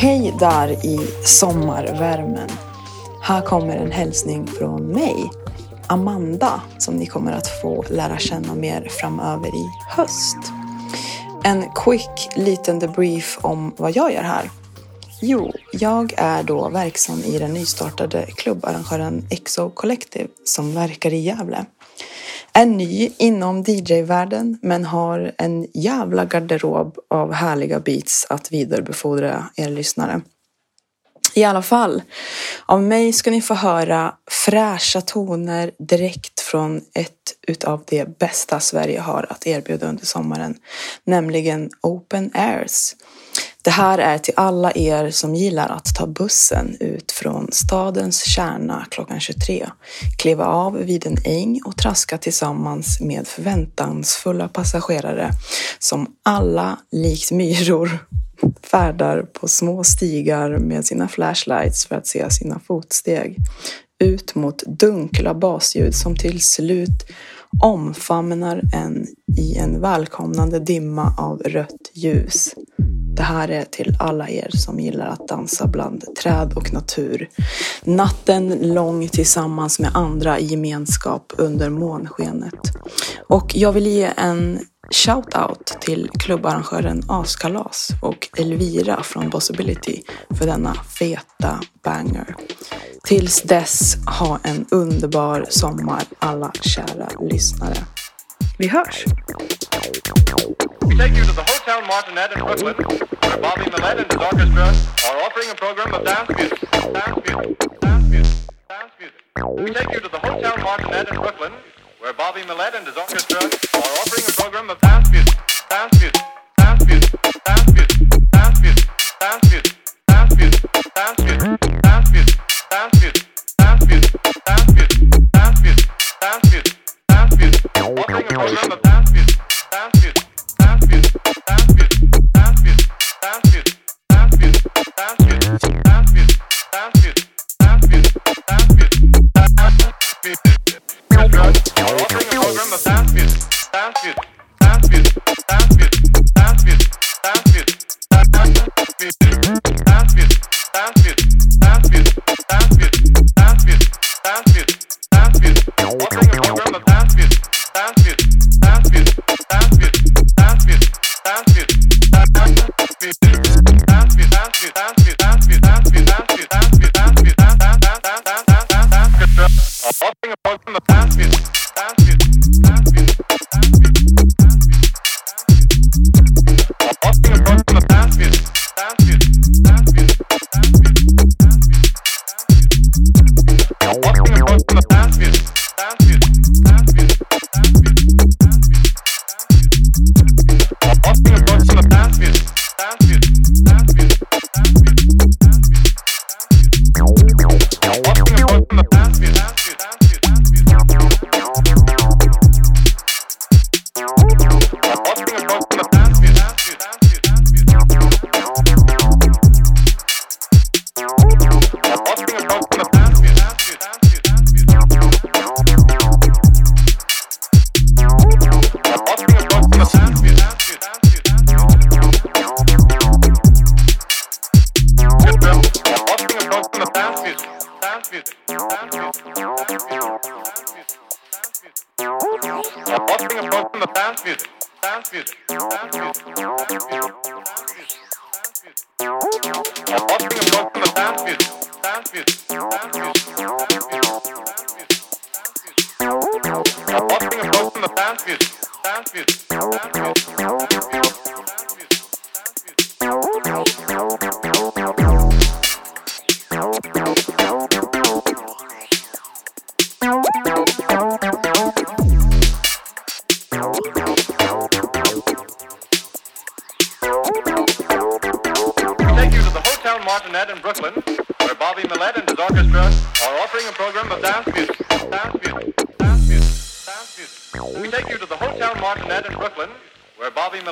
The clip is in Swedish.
Hej där i sommarvärmen. Här kommer en hälsning från mig, Amanda, som ni kommer att få lära känna mer framöver i höst. En quick liten debrief om vad jag gör här. Jo, jag är då verksam i den nystartade klubbarrangören Exo Collective som verkar i Gävle. Är ny inom DJ-världen men har en jävla garderob av härliga beats att vidarebefordra er lyssnare. I alla fall, av mig ska ni få höra fräscha toner direkt från ett utav det bästa Sverige har att erbjuda under sommaren, nämligen Open Airs. Det här är till alla er som gillar att ta bussen ut från stadens kärna klockan 23, kliva av vid en äng och traska tillsammans med förväntansfulla passagerare som alla likt myror färdar på små stigar med sina flashlights för att se sina fotsteg ut mot dunkla basljud som till slut omfamnar en i en välkomnande dimma av rött ljus. Det här är till alla er som gillar att dansa bland träd och natur. Natten lång tillsammans med andra i gemenskap under månskenet. Och jag vill ge en Shout-out till klubbarrangören Askalas och Elvira från Possibility för denna feta banger. Tills dess, ha en underbar sommar alla kära lyssnare. Vi hörs! We take you to the Hotel Martinet in Brooklyn, where Bobby Millett and his orchestra are offering a program of dance music, dance music, dance music, dance music. We take you to the Hotel Martinet in Brooklyn, where Bobby Millett and his orchestra are offering a program of dance music, dance music, dance music, dance music, dance music, dance music, dance music, dance music, dance music, dance music, dance music, dance music, dance music, dance music, dance music, dance music. up in dance music, dance music, dance music, music. Offering a program of dance music, dance music, dance music, music. Offering a program of dance music, dance music, dance music, music. Offering a program of dance music, dance music, dance music, take you to the Hotel Martinet in Brooklyn, where Bobby Millett and his orchestra are offering a program of dance music, dance music, dance music, dance music. We take you to the Hotel Martinet in Brooklyn, where Bobby and